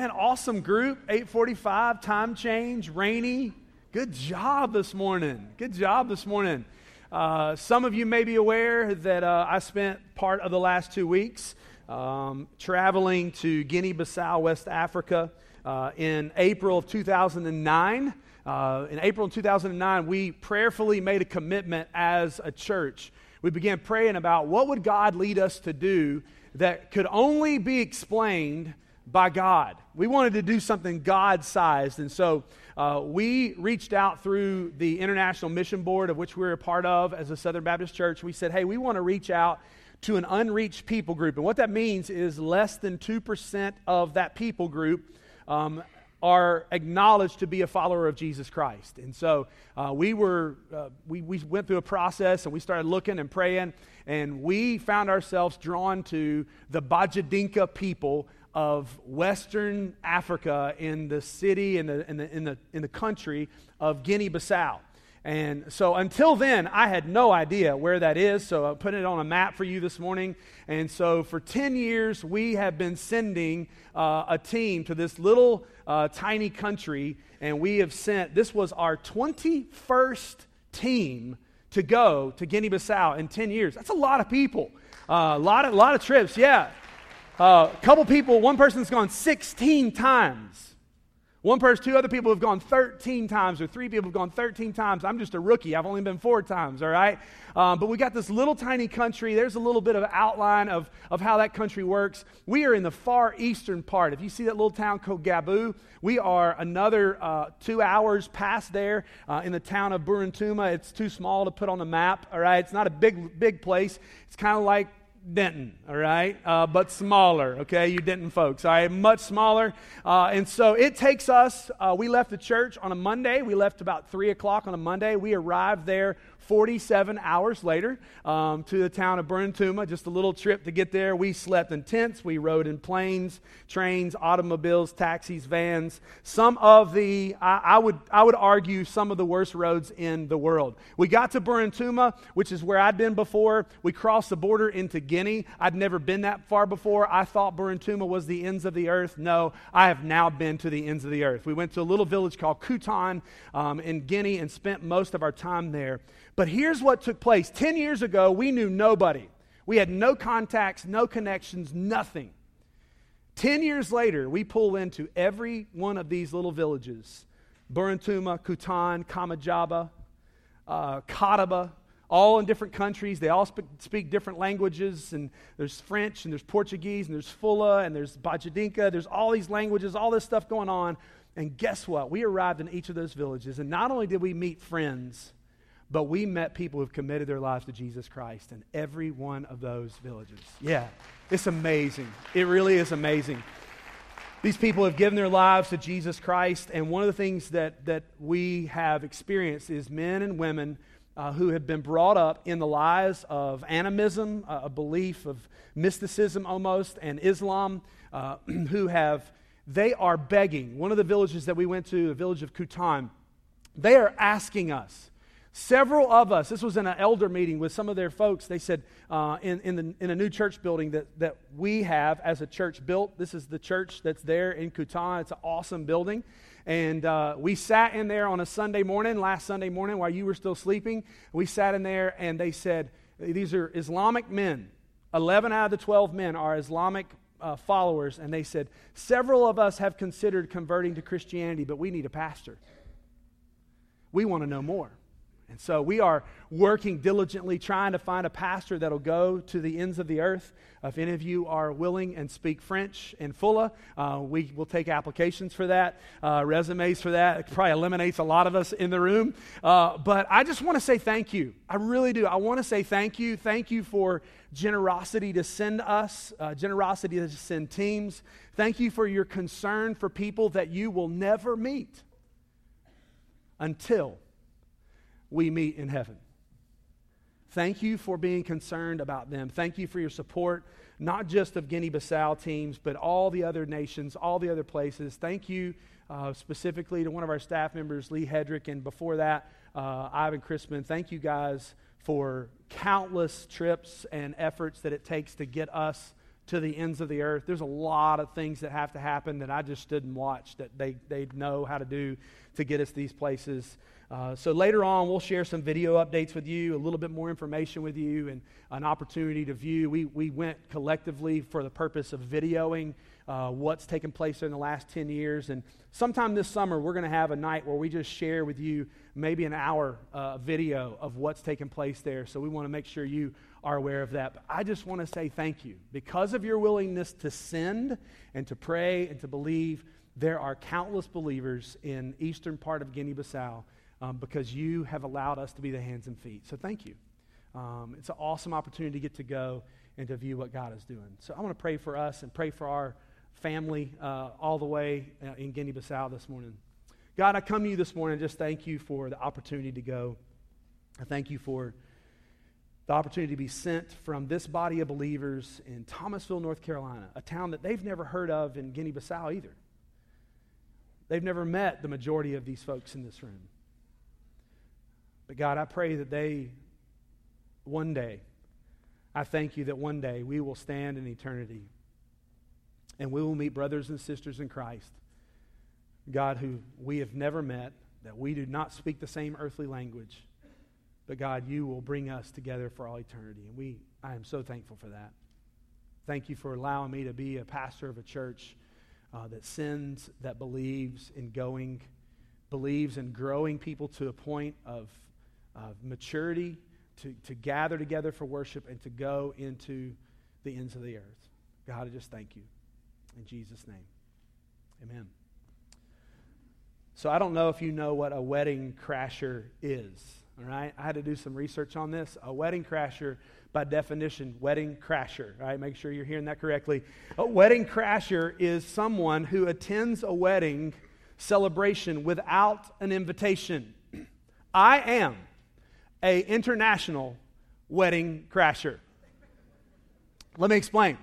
Man, awesome group. 845, time change, rainy. Good job this morning. Good job this morning. Uh, some of you may be aware that uh, I spent part of the last two weeks um, traveling to Guinea Bissau, West Africa, uh, in April of 2009. Uh, in April of 2009, we prayerfully made a commitment as a church. We began praying about what would God lead us to do that could only be explained by God. We wanted to do something God sized. And so uh, we reached out through the International Mission Board, of which we're a part of as a Southern Baptist Church. We said, hey, we want to reach out to an unreached people group. And what that means is less than 2% of that people group um, are acknowledged to be a follower of Jesus Christ. And so uh, we were, uh, we, we went through a process and we started looking and praying, and we found ourselves drawn to the Bajadinka people of Western Africa in the city, in the, in the, in the, in the country of Guinea Bissau. And so until then, I had no idea where that is. So I put it on a map for you this morning. And so for 10 years, we have been sending uh, a team to this little uh, tiny country. And we have sent, this was our 21st team to go to Guinea Bissau in 10 years. That's a lot of people. Uh, a lot of, lot of trips, yeah. A uh, couple people, one person's gone 16 times. One person, two other people have gone 13 times, or three people have gone 13 times. I'm just a rookie. I've only been four times, all right? Um, but we got this little tiny country. There's a little bit of outline of, of how that country works. We are in the far eastern part. If you see that little town called Gabu, we are another uh, two hours past there uh, in the town of Buruntuma. It's too small to put on the map, all right? It's not a big, big place. It's kind of like Denton, all right, uh, but smaller, okay, you Denton folks, all right, much smaller. Uh, and so it takes us, uh, we left the church on a Monday. We left about 3 o'clock on a Monday. We arrived there 47 hours later um, to the town of Buruntuma, just a little trip to get there. We slept in tents, we rode in planes, trains, automobiles, taxis, vans. Some of the, I, I would, I would argue, some of the worst roads in the world. We got to Buruntuma, which is where I'd been before. We crossed the border into Guinea. I'd never been that far before. I thought Buruntuma was the ends of the earth. No, I have now been to the ends of the earth. We went to a little village called Kutan um, in Guinea and spent most of our time there. But here's what took place 10 years ago, we knew nobody. We had no contacts, no connections, nothing. 10 years later, we pull into every one of these little villages Buruntuma, Kutan, Kamajaba, uh, all in different countries. They all speak, speak, different languages, and there's French, and there's Portuguese, and there's Fula, and there's Bajadinka. There's all these languages, all this stuff going on. And guess what? We arrived in each of those villages, and not only did we meet friends, but we met people who've committed their lives to Jesus Christ in every one of those villages. Yeah, it's amazing. It really is amazing. These people have given their lives to Jesus Christ, and one of the things that, that we have experienced is men and women uh, who have been brought up in the lies of animism, uh, a belief of mysticism almost, and Islam, uh, who have, they are begging. One of the villages that we went to, the village of Kutan, they are asking us Several of us, this was in an elder meeting with some of their folks, they said uh, in, in, the, in a new church building that, that we have as a church built. This is the church that's there in Kutan. It's an awesome building. And uh, we sat in there on a Sunday morning, last Sunday morning, while you were still sleeping. We sat in there and they said, These are Islamic men. 11 out of the 12 men are Islamic uh, followers. And they said, Several of us have considered converting to Christianity, but we need a pastor. We want to know more. And so we are working diligently trying to find a pastor that'll go to the ends of the earth. If any of you are willing and speak French and Fula, uh, we will take applications for that, uh, resumes for that. It probably eliminates a lot of us in the room. Uh, but I just want to say thank you. I really do. I want to say thank you. Thank you for generosity to send us, uh, generosity to send teams. Thank you for your concern for people that you will never meet until we meet in heaven. Thank you for being concerned about them. Thank you for your support, not just of Guinea Bissau teams, but all the other nations, all the other places. Thank you uh, specifically to one of our staff members, Lee Hedrick, and before that, uh, Ivan Crispin. Thank you guys for countless trips and efforts that it takes to get us to the ends of the earth. There's a lot of things that have to happen that I just stood and watched that they, they know how to do to get us these places. Uh, so later on, we'll share some video updates with you, a little bit more information with you, and an opportunity to view. We, we went collectively for the purpose of videoing uh, what's taken place in the last 10 years. And sometime this summer, we're going to have a night where we just share with you maybe an hour uh, video of what's taken place there. So we want to make sure you are aware of that. But I just want to say thank you. Because of your willingness to send and to pray and to believe, there are countless believers in eastern part of Guinea-Bissau um, because you have allowed us to be the hands and feet. So thank you. Um, it's an awesome opportunity to get to go and to view what God is doing. So I want to pray for us and pray for our family uh, all the way uh, in Guinea Bissau this morning. God, I come to you this morning just thank you for the opportunity to go. I thank you for the opportunity to be sent from this body of believers in Thomasville, North Carolina, a town that they've never heard of in Guinea Bissau either. They've never met the majority of these folks in this room. But God, I pray that they, one day, I thank you that one day we will stand in eternity and we will meet brothers and sisters in Christ. God, who we have never met, that we do not speak the same earthly language, but God, you will bring us together for all eternity. And we, I am so thankful for that. Thank you for allowing me to be a pastor of a church uh, that sends, that believes in going, believes in growing people to a point of, of maturity, to, to gather together for worship, and to go into the ends of the earth. God, I just thank you. In Jesus' name, amen. So I don't know if you know what a wedding crasher is. All right, I had to do some research on this. A wedding crasher, by definition, wedding crasher. All right, make sure you're hearing that correctly. A wedding crasher is someone who attends a wedding celebration without an invitation. I am a international wedding crasher. Let me explain.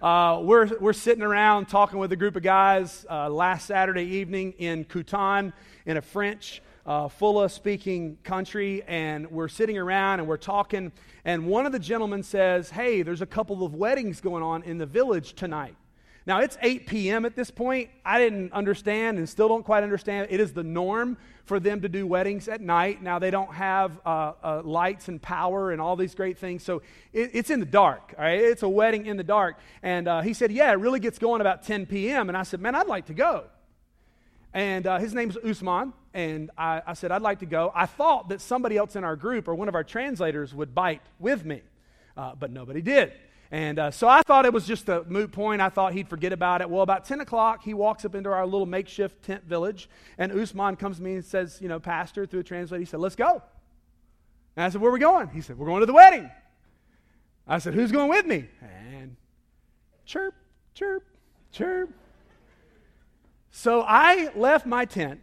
Uh, we're, we're sitting around talking with a group of guys uh, last Saturday evening in Kutan in a French uh, Fula speaking country, and we're sitting around and we're talking. And one of the gentlemen says, Hey, there's a couple of weddings going on in the village tonight. Now, it's 8 p.m. at this point. I didn't understand and still don't quite understand. It is the norm for them to do weddings at night. Now, they don't have uh, uh, lights and power and all these great things. So it, it's in the dark. All right? It's a wedding in the dark. And uh, he said, Yeah, it really gets going about 10 p.m. And I said, Man, I'd like to go. And uh, his name's Usman. And I, I said, I'd like to go. I thought that somebody else in our group or one of our translators would bite with me, uh, but nobody did. And uh, so I thought it was just a moot point. I thought he'd forget about it. Well, about 10 o'clock, he walks up into our little makeshift tent village, and Usman comes to me and says, You know, Pastor, through a translator, he said, Let's go. And I said, Where are we going? He said, We're going to the wedding. I said, Who's going with me? And chirp, chirp, chirp. So I left my tent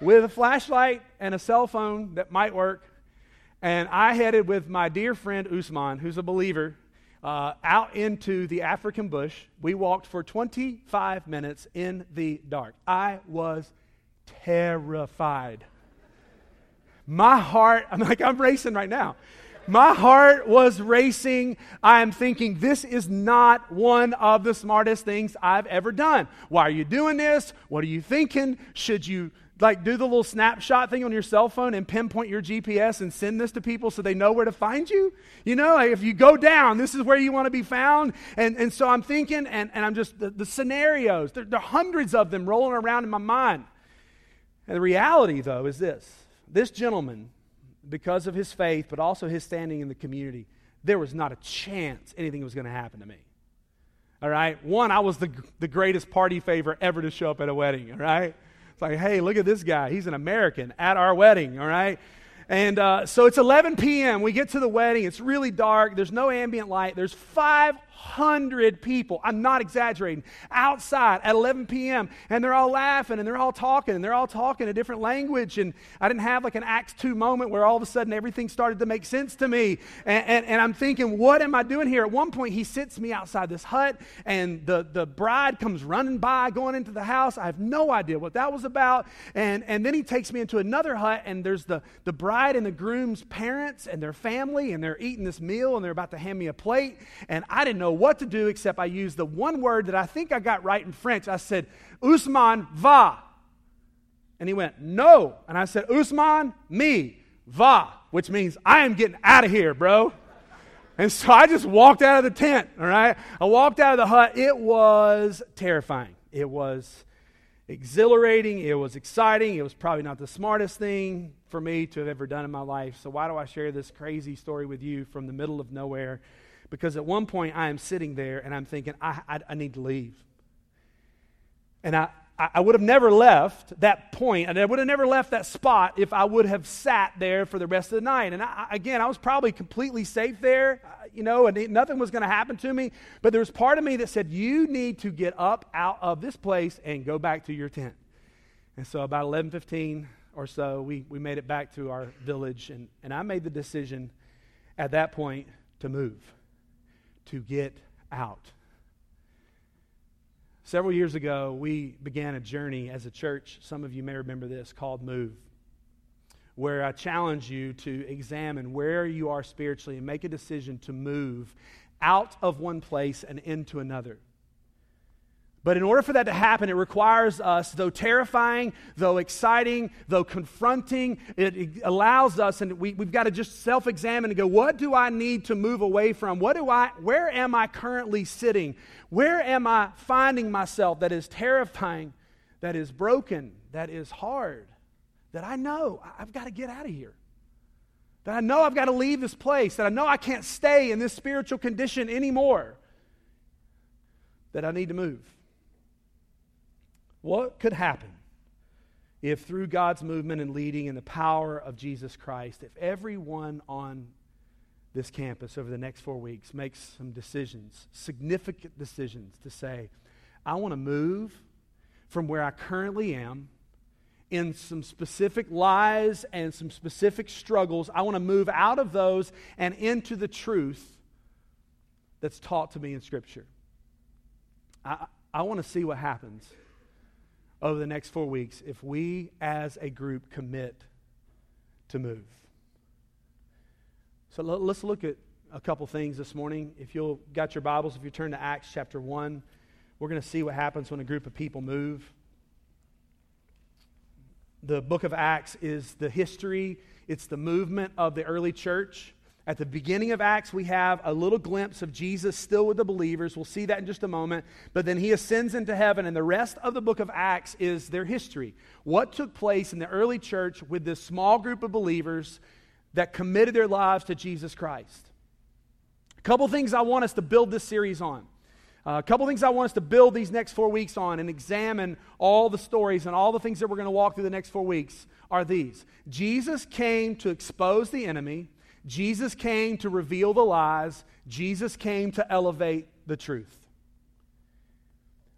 with a flashlight and a cell phone that might work, and I headed with my dear friend Usman, who's a believer uh, out into the African bush. We walked for 25 minutes in the dark. I was terrified. My heart, I'm like, I'm racing right now. My heart was racing. I am thinking, this is not one of the smartest things I've ever done. Why are you doing this? What are you thinking? Should you like do the little snapshot thing on your cell phone and pinpoint your GPS and send this to people so they know where to find you? You know, like if you go down, this is where you want to be found. And, and so I'm thinking, and, and I'm just, the, the scenarios, there, there are hundreds of them rolling around in my mind. And the reality, though, is this this gentleman, because of his faith, but also his standing in the community, there was not a chance anything was going to happen to me. All right? One, I was the, the greatest party favor ever to show up at a wedding, all right? It's like, hey, look at this guy. He's an American at our wedding, all right? And uh, so it's 11 p.m. We get to the wedding. It's really dark. There's no ambient light. There's 500 people. I'm not exaggerating. Outside at 11 p.m. And they're all laughing and they're all talking and they're all talking a different language. And I didn't have like an Acts 2 moment where all of a sudden everything started to make sense to me. And, and, and I'm thinking, what am I doing here? At one point, he sits me outside this hut and the, the bride comes running by, going into the house. I have no idea what that was about. And, and then he takes me into another hut and there's the, the bride and the groom's parents and their family and they're eating this meal and they're about to hand me a plate. And I didn't know what to do except I used the one word that I think I got right in French. I said, Usman, va. And he went, No. And I said, Usman, me, va, which means I am getting out of here, bro. And so I just walked out of the tent, all right? I walked out of the hut. It was terrifying. It was exhilarating. It was exciting. It was probably not the smartest thing for me to have ever done in my life. So, why do I share this crazy story with you from the middle of nowhere? Because at one point I am sitting there and I'm thinking, I, I, I need to leave. And I, I would have never left that point, and I would have never left that spot if I would have sat there for the rest of the night. And I, again, I was probably completely safe there, uh, you know, and nothing was going to happen to me. But there was part of me that said, You need to get up out of this place and go back to your tent. And so, about 11:15 or so, we, we made it back to our village, and, and I made the decision at that point to move, to get out. Several years ago, we began a journey as a church. Some of you may remember this called Move, where I challenge you to examine where you are spiritually and make a decision to move out of one place and into another. But in order for that to happen, it requires us, though terrifying, though exciting, though confronting, it, it allows us, and we, we've got to just self examine and go, what do I need to move away from? What do I, where am I currently sitting? Where am I finding myself that is terrifying, that is broken, that is hard, that I know I've got to get out of here? That I know I've got to leave this place, that I know I can't stay in this spiritual condition anymore, that I need to move. What could happen if, through God's movement and leading and the power of Jesus Christ, if everyone on this campus over the next four weeks makes some decisions, significant decisions, to say, I want to move from where I currently am in some specific lies and some specific struggles. I want to move out of those and into the truth that's taught to me in Scripture. I, I want to see what happens over the next four weeks if we as a group commit to move. So let's look at a couple things this morning. If you've got your Bibles, if you turn to Acts chapter 1, we're going to see what happens when a group of people move. The book of Acts is the history, it's the movement of the early church. At the beginning of Acts, we have a little glimpse of Jesus still with the believers. We'll see that in just a moment. But then he ascends into heaven, and the rest of the book of Acts is their history. What took place in the early church with this small group of believers that committed their lives to Jesus Christ? A couple things I want us to build this series on. Uh, a couple things I want us to build these next four weeks on and examine all the stories and all the things that we're going to walk through the next four weeks are these Jesus came to expose the enemy. Jesus came to reveal the lies, Jesus came to elevate the truth.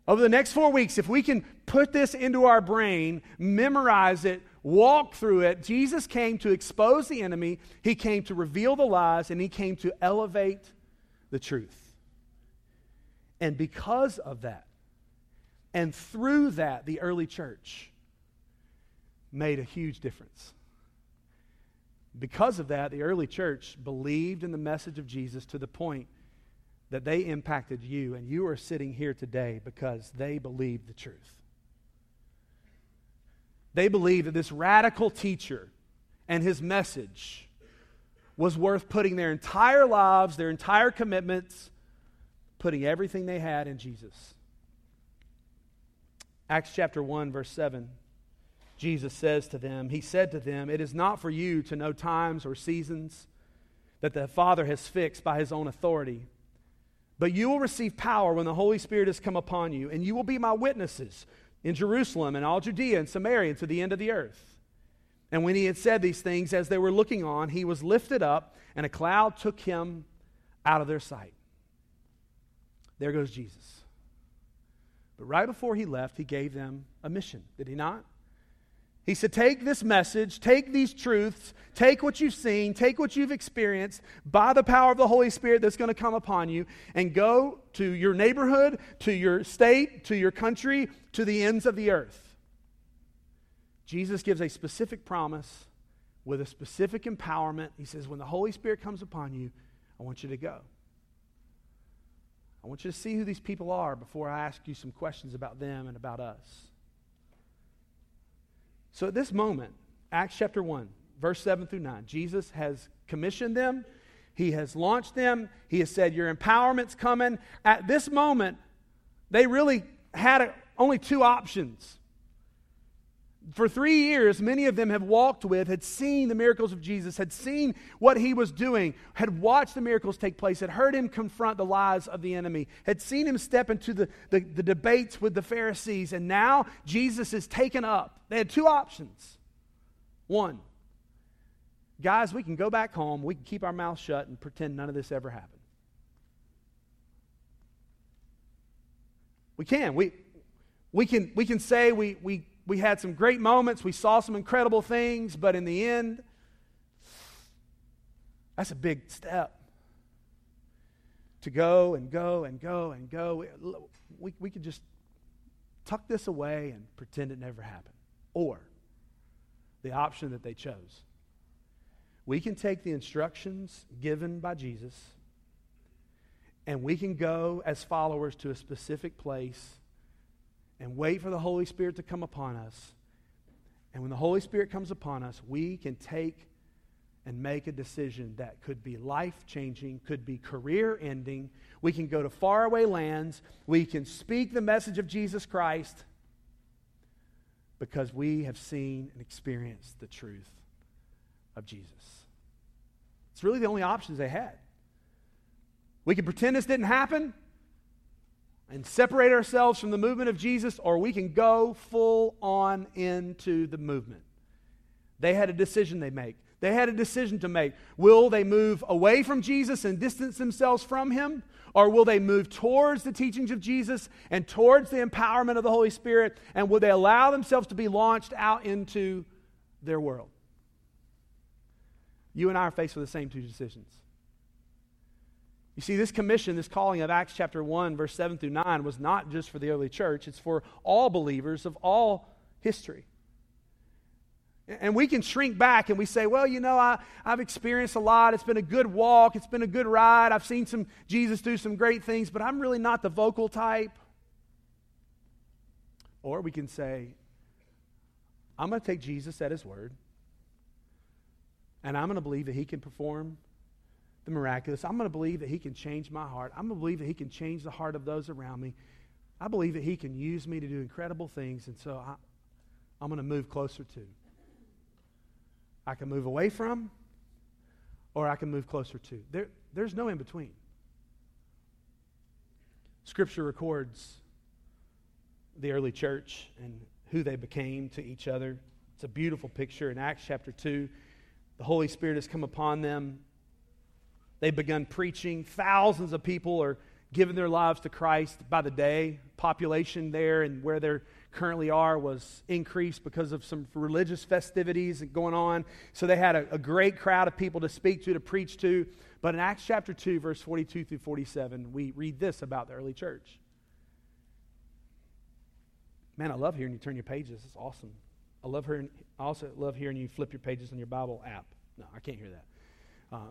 Over the next four weeks, if we can put this into our brain, memorize it, walk through it, Jesus came to expose the enemy, he came to reveal the lies, and he came to elevate the truth. And because of that, and through that, the early church made a huge difference. Because of that, the early church believed in the message of Jesus to the point that they impacted you, and you are sitting here today because they believed the truth. They believed that this radical teacher and his message was worth putting their entire lives, their entire commitments, putting everything they had in Jesus. Acts chapter 1, verse 7. Jesus says to them, He said to them, It is not for you to know times or seasons that the Father has fixed by His own authority. But you will receive power when the Holy Spirit has come upon you, and you will be my witnesses in Jerusalem and all Judea and Samaria and to the end of the earth. And when he had said these things, as they were looking on, he was lifted up, and a cloud took him out of their sight. There goes Jesus. But right before he left, he gave them a mission, did he not? He said, Take this message, take these truths, take what you've seen, take what you've experienced by the power of the Holy Spirit that's going to come upon you, and go to your neighborhood, to your state, to your country, to the ends of the earth. Jesus gives a specific promise with a specific empowerment. He says, When the Holy Spirit comes upon you, I want you to go. I want you to see who these people are before I ask you some questions about them and about us. So at this moment, Acts chapter 1, verse 7 through 9, Jesus has commissioned them, He has launched them, He has said, Your empowerment's coming. At this moment, they really had only two options for three years, many of them have walked with, had seen the miracles of Jesus, had seen what he was doing, had watched the miracles take place, had heard him confront the lies of the enemy, had seen him step into the, the, the debates with the Pharisees, and now Jesus is taken up. They had two options. One, guys, we can go back home, we can keep our mouths shut and pretend none of this ever happened. We can. We, we can, we can say we, we we had some great moments, we saw some incredible things, but in the end, that's a big step. To go and go and go and go. We, we could just tuck this away and pretend it never happened. Or the option that they chose. We can take the instructions given by Jesus and we can go as followers to a specific place and wait for the Holy Spirit to come upon us. And when the Holy Spirit comes upon us, we can take and make a decision that could be life changing, could be career ending. We can go to faraway lands. We can speak the message of Jesus Christ because we have seen and experienced the truth of Jesus. It's really the only options they had. We can pretend this didn't happen and separate ourselves from the movement of Jesus, or we can go full on into the movement. They had a decision they make. They had a decision to make. Will they move away from Jesus and distance themselves from him? Or will they move towards the teachings of Jesus and towards the empowerment of the Holy Spirit? And will they allow themselves to be launched out into their world? You and I are faced with the same two decisions. You see, this commission, this calling of Acts chapter 1, verse 7 through 9, was not just for the early church, it's for all believers of all history. And we can shrink back and we say, well, you know, I, I've experienced a lot. It's been a good walk. It's been a good ride. I've seen some Jesus do some great things, but I'm really not the vocal type. Or we can say, I'm going to take Jesus at his word, and I'm going to believe that he can perform the miraculous. I'm going to believe that He can change my heart. I'm going to believe that He can change the heart of those around me. I believe that He can use me to do incredible things, and so I, I'm going to move closer to. I can move away from, or I can move closer to. There, there's no in between. Scripture records the early church and who they became to each other. It's a beautiful picture in Acts chapter 2. The Holy Spirit has come upon them They've begun preaching. Thousands of people are giving their lives to Christ by the day. Population there and where they currently are was increased because of some religious festivities going on. So they had a, a great crowd of people to speak to, to preach to. But in Acts chapter 2, verse 42 through 47, we read this about the early church. Man, I love hearing you turn your pages. It's awesome. I love hearing, I also love hearing you flip your pages on your Bible app. No, I can't hear that. Uh,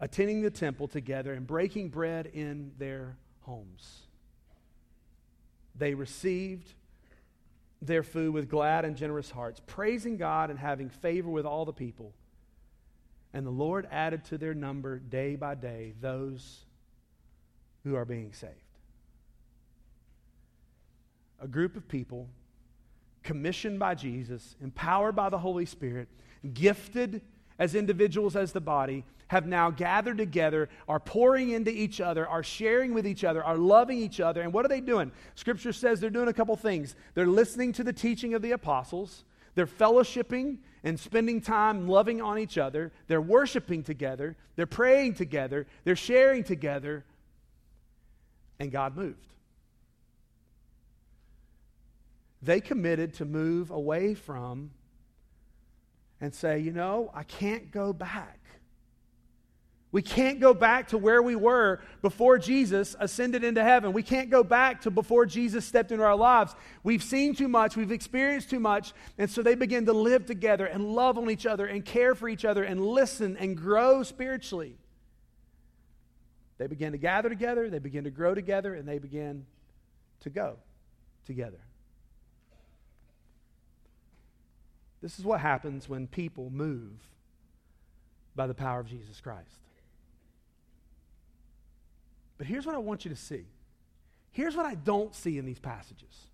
attending the temple together and breaking bread in their homes. They received their food with glad and generous hearts, praising God and having favor with all the people. And the Lord added to their number day by day those who are being saved. A group of people commissioned by Jesus, empowered by the Holy Spirit, gifted as individuals, as the body, have now gathered together, are pouring into each other, are sharing with each other, are loving each other. And what are they doing? Scripture says they're doing a couple things. They're listening to the teaching of the apostles, they're fellowshipping and spending time loving on each other, they're worshiping together, they're praying together, they're sharing together. And God moved. They committed to move away from and say, you know, I can't go back. We can't go back to where we were before Jesus ascended into heaven. We can't go back to before Jesus stepped into our lives. We've seen too much, we've experienced too much, and so they begin to live together and love on each other and care for each other and listen and grow spiritually. They begin to gather together, they begin to grow together, and they begin to go together. This is what happens when people move by the power of Jesus Christ. But here's what I want you to see. Here's what I don't see in these passages.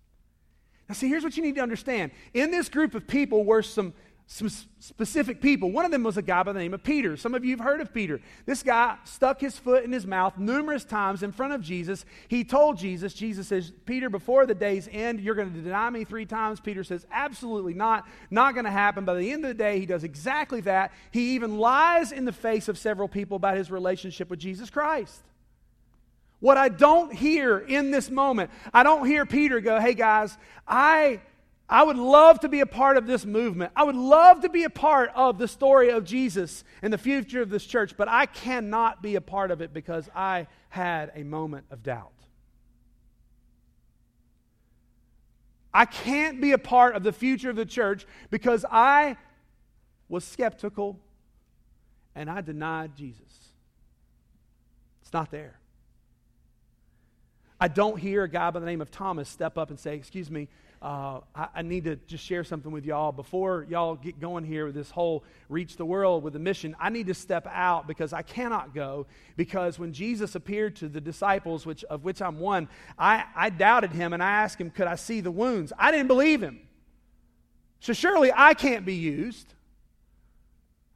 Now, see, here's what you need to understand. In this group of people were some some specific people. One of them was a guy by the name of Peter. Some of you have heard of Peter. This guy stuck his foot in his mouth numerous times in front of Jesus. He told Jesus, Jesus says, Peter, before the day's end, you're going to deny me three times. Peter says, absolutely not. Not going to happen. By the end of the day, he does exactly that. He even lies in the face of several people about his relationship with Jesus Christ. What I don't hear in this moment, I don't hear Peter go, hey guys, I I would love to be a part of this movement. I would love to be a part of the story of Jesus and the future of this church, but I cannot be a part of it because I had a moment of doubt. I can't be a part of the future of the church because I was skeptical and I denied Jesus. It's not there. I don't hear a guy by the name of Thomas step up and say, Excuse me, uh, I, I, need to just share something with y'all. Before y'all get going here with this whole reach the world with the mission, I need to step out because I cannot go. Because when Jesus appeared to the disciples, which, of which I'm one, I, I doubted him and I asked him, Could I see the wounds? I didn't believe him. So surely I can't be used.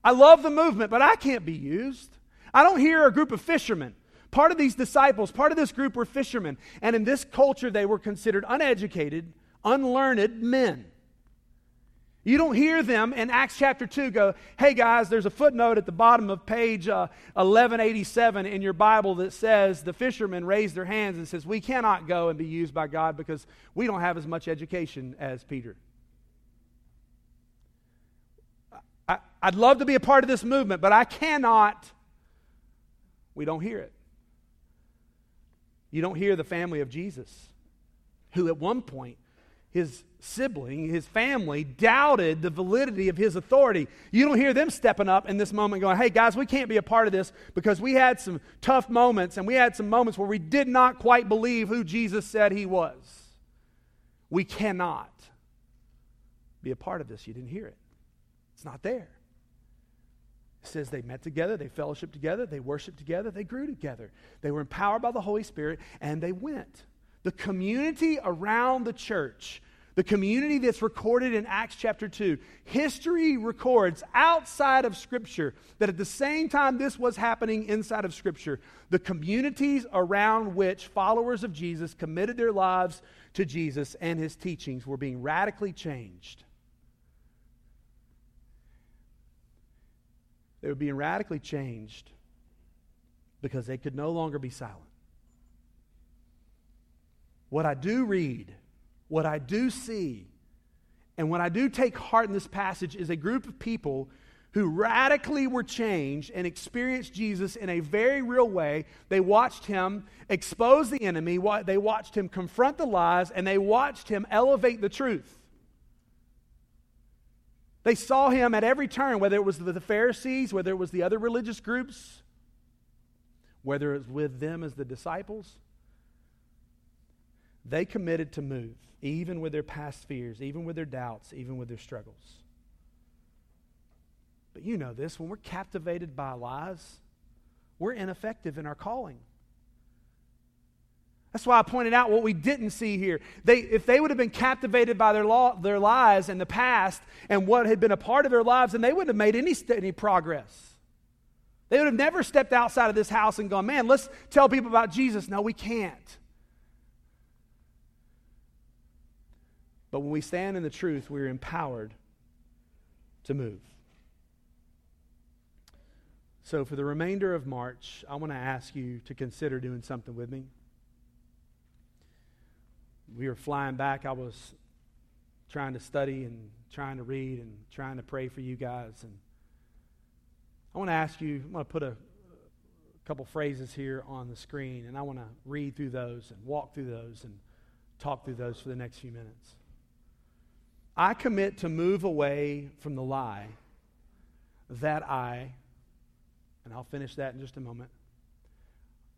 I love the movement, but I can't be used. I don't hear a group of fishermen. Part of these disciples, part of this group were fishermen. And in this culture, they were considered uneducated, unlearned men. You don't hear them in Acts chapter 2 go, hey guys, there's a footnote at the bottom of page uh, 1187 in your Bible that says the fishermen raised their hands and says, we cannot go and be used by God because we don't have as much education as Peter. I, I'd love to be a part of this movement, but I cannot. We don't hear it. You don't hear the family of Jesus, who at one point his sibling, his family, doubted the validity of his authority. You don't hear them stepping up in this moment going, hey, guys, we can't be a part of this because we had some tough moments and we had some moments where we did not quite believe who Jesus said he was. We cannot be a part of this. You didn't hear it, it's not there. It says they met together, they fellowshiped together, they worshiped together, they grew together. They were empowered by the Holy Spirit, and they went. The community around the church, the community that's recorded in Acts chapter 2, history records outside of Scripture that at the same time this was happening inside of Scripture, the communities around which followers of Jesus committed their lives to Jesus and his teachings were being radically changed. They were being radically changed because they could no longer be silent. What I do read, what I do see, and what I do take heart in this passage is a group of people who radically were changed and experienced Jesus in a very real way. They watched him expose the enemy, they watched him confront the lies, and they watched him elevate the truth. They saw him at every turn, whether it was the Pharisees, whether it was the other religious groups, whether it was with them as the disciples. They committed to move, even with their past fears, even with their doubts, even with their struggles. But you know this when we're captivated by lies, we're ineffective in our calling. That's why I pointed out what we didn't see here. They, if they would have been captivated by their, law, their lies in the past and what had been a part of their lives, then they wouldn't have made any, any progress. They would have never stepped outside of this house and gone, man, let's tell people about Jesus. No, we can't. But when we stand in the truth, we're empowered to move. So, for the remainder of March, I want to ask you to consider doing something with me. we were flying back, I was trying to study and trying to read and trying to pray for you guys. And I want to ask you, I'm going to put a, couple phrases here on the screen, and I want to read through those and walk through those and talk through those for the next few minutes. I commit to move away from the lie that I, and I'll finish that in just a moment.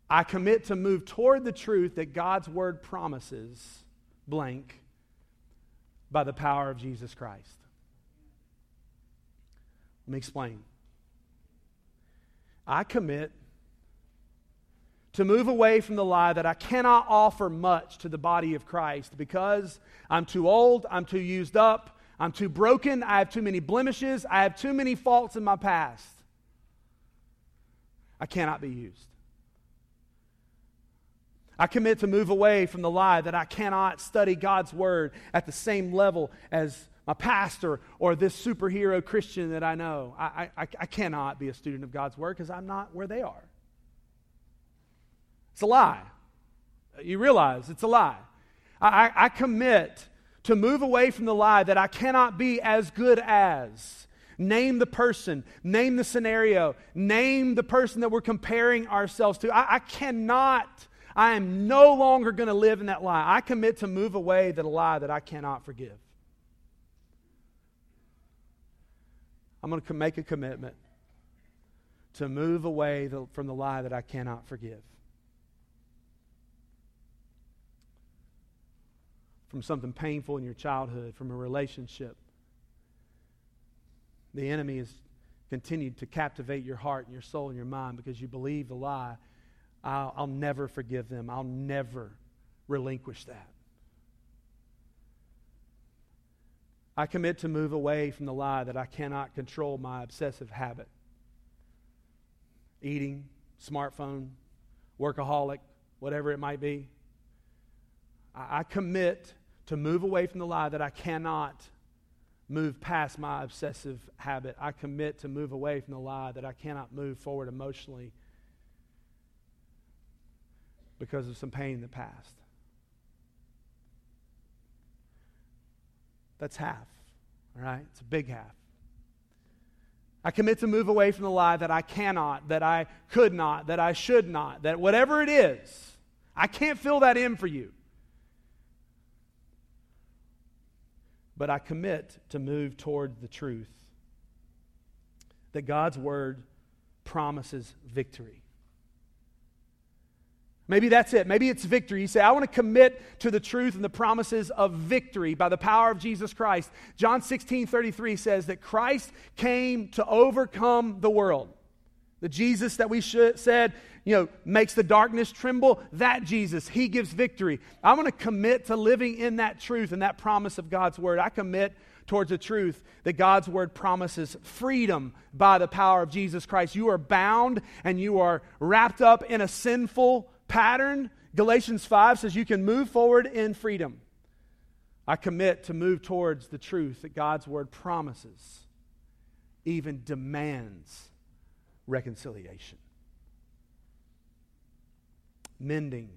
I commit to move toward the truth that God's word promises, blank, by the power of Jesus Christ. Let me explain. I commit to move away from the lie that I cannot offer much to the body of Christ because I'm too old, I'm too used up, I'm too broken, I have too many blemishes, I have too many faults in my past. I cannot be used. I commit to move away from the lie that I cannot study God's word at the same level as my pastor or this superhero Christian that I know. I, I, I cannot be a student of God's word because I'm not where they are. It's a lie. You realize it's a lie. I, I commit to move away from the lie that I cannot be as good as. Name the person, name the scenario, name the person that we're comparing ourselves to. I, I cannot, I am no longer going to live in that lie. I commit to move away that lie that I cannot forgive. I'm going to make a commitment to move away the, from the lie that I cannot forgive. From something painful in your childhood, from a relationship. The enemy has continued to captivate your heart and your soul and your mind because you believe the lie. I'll, I'll never forgive them. I'll never relinquish that. I commit to move away from the lie that I cannot control my obsessive habit. Eating, smartphone, workaholic, whatever it might be. I, I commit to move away from the lie that I cannot move past my obsessive habit. I commit to move away from the lie that I cannot move forward emotionally because of some pain in the past. That's half, all right? It's a big half. I commit to move away from the lie that I cannot, that I could not, that I should not, that whatever it is, I can't fill that in for you. But I commit to move toward the truth that God's word promises victory. Maybe that's it. Maybe it's victory. You say, I want to commit to the truth and the promises of victory by the power of Jesus Christ. John 16 33 says that Christ came to overcome the world. The Jesus that we should, said, you know, makes the darkness tremble, that Jesus, he gives victory. I want to commit to living in that truth and that promise of God's word. I commit towards the truth that God's word promises freedom by the power of Jesus Christ. You are bound and you are wrapped up in a sinful pattern. Galatians 5 says you can move forward in freedom. I commit to move towards the truth that God's word promises, even demands reconciliation, mending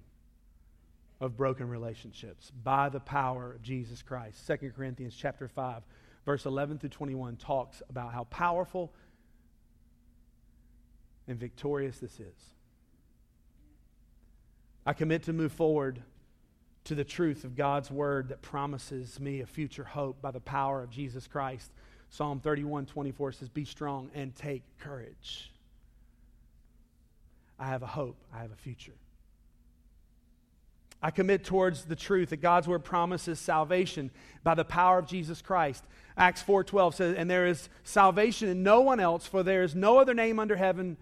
of broken relationships by the power of Jesus Christ. 2 Corinthians chapter 5 verse 11 through 21 talks about how powerful and victorious this is. I commit to move forward to the truth of God's word that promises me a future hope by the power of Jesus Christ. Psalm 31 24 says, Be strong and take courage. I have a hope, I have a future. I commit towards the truth that God's word promises salvation by the power of Jesus Christ. Acts 4:12 says, "And there is salvation in no one else, for there is no other name under heaven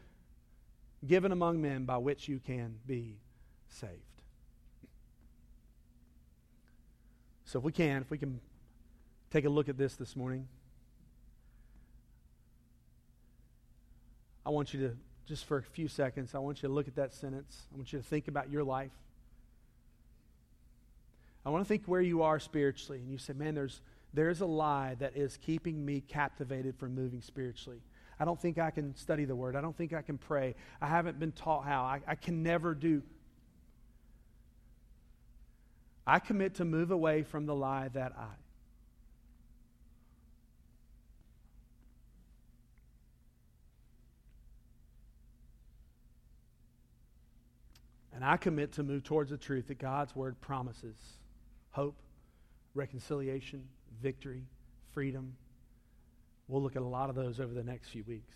given among men by which you can be saved." So if we can, if we can take a look at this this morning, I want you to just for a few seconds, I want you to look at that sentence. I want you to think about your life. I want to think where you are spiritually. And you say, man, there's, there's a lie that is keeping me captivated from moving spiritually. I don't think I can study the word. I don't think I can pray. I haven't been taught how. I, I can never do. I commit to move away from the lie that I. And I commit to move towards the truth that God's word promises hope, reconciliation, victory, freedom. We'll look at a lot of those over the next few weeks.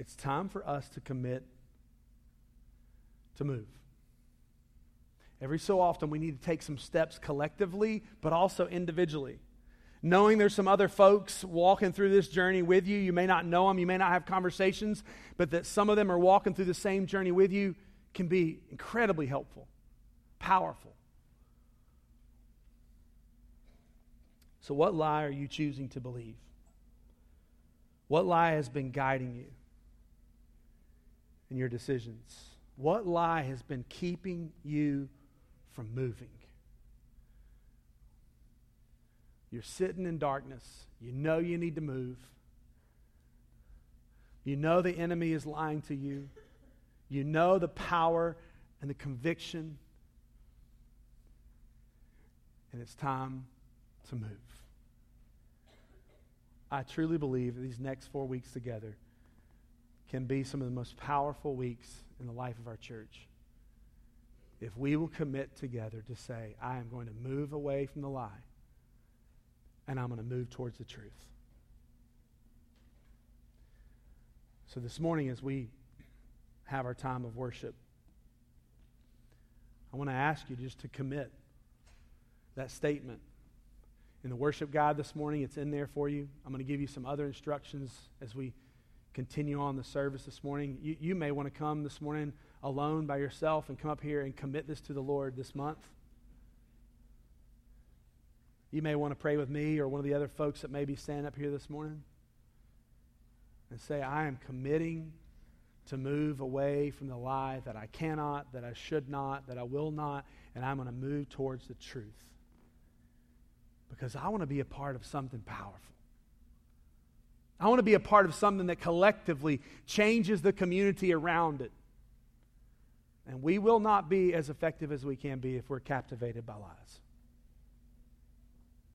It's time for us to commit to move. Every so often, we need to take some steps collectively, but also individually. Knowing there's some other folks walking through this journey with you. You may not know them, you may not have conversations, but that some of them are walking through the same journey with you can be incredibly helpful, powerful. So, what lie are you choosing to believe? What lie has been guiding you? in your decisions? What lie has been keeping you from moving? You're sitting in darkness. You know you need to move. You know the enemy is lying to you. You know the power and the conviction. And it's time to move. I truly believe these next four weeks together can be some of the most powerful weeks in the life of our church. If we will commit together to say, I am going to move away from the lie and I'm going to move towards the truth. So, this morning, as we have our time of worship, I want to ask you just to commit that statement. In the worship guide this morning, it's in there for you. I'm going to give you some other instructions as we continue on the service this morning. You, you may want to come this morning alone by yourself and come up here and commit this to the Lord this month. You may want to pray with me or one of the other folks that may be standing up here this morning and say, I am committing to move away from the lie that I cannot, that I should not, that I will not, and I'm going to move towards the truth. Because I want to be a part of something powerful. I want to be a part of something that collectively changes the community around it. And we will not be as effective as we can be if we're captivated by lies.